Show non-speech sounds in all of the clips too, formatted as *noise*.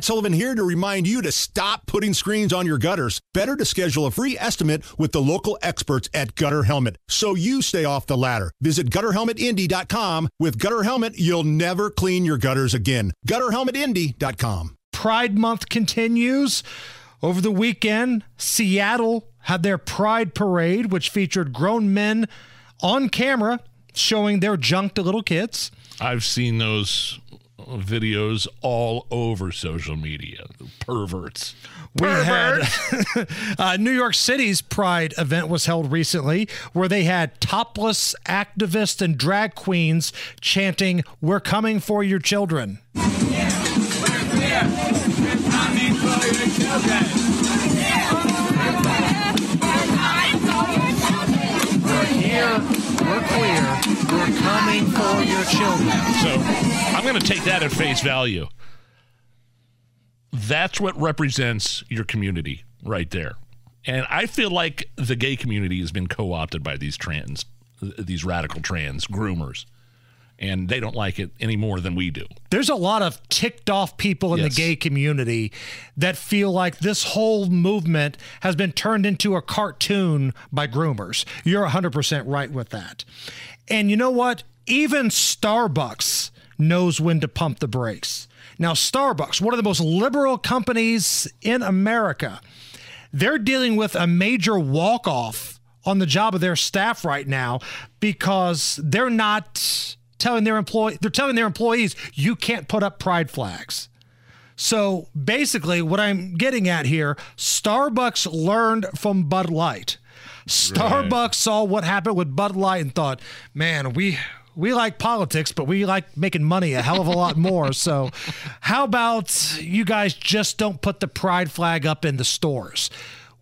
Matt Sullivan here to remind you to stop putting screens on your gutters. Better to schedule a free estimate with the local experts at Gutter Helmet so you stay off the ladder. Visit gutterhelmetindy.com. With Gutter Helmet, you'll never clean your gutters again. Gutterhelmetindy.com. Pride Month continues. Over the weekend, Seattle had their Pride Parade, which featured grown men on camera showing their junk to little kids. I've seen those videos all over social media. Perverts. We had *laughs* uh, New York City's Pride event was held recently, where they had topless activists and drag queens chanting, "We're coming for your children." We're here. We're clear. We're coming for your children. So I'm going to take that at face value. That's what represents your community right there. And I feel like the gay community has been co opted by these trans, these radical trans groomers. And they don't like it any more than we do. There's a lot of ticked off people in Yes. the gay community that feel like this whole movement has been turned into a cartoon by groomers. You're 100% right with that. And you know what? Even Starbucks knows when to pump the brakes. Now, Starbucks, one of the most liberal companies in America, they're dealing with a major walk off on the job of their staff right now because they're not telling their employee they're telling their employees you can't put up pride flags. So basically what I'm getting at here, Starbucks learned from Bud Light. Starbucks saw what happened with Bud Light and thought, "Man, we we like politics, but we like making money a hell of a lot more. So, how about you guys just don't put the pride flag up in the stores?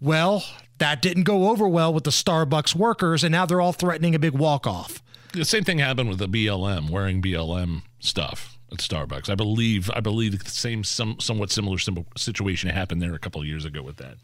Well, that didn't go over well with the Starbucks workers, and now they're all threatening a big walk off. The same thing happened with the BLM, wearing BLM stuff at Starbucks. I believe I believe the same some somewhat similar sim- situation happened there a couple of years ago with that.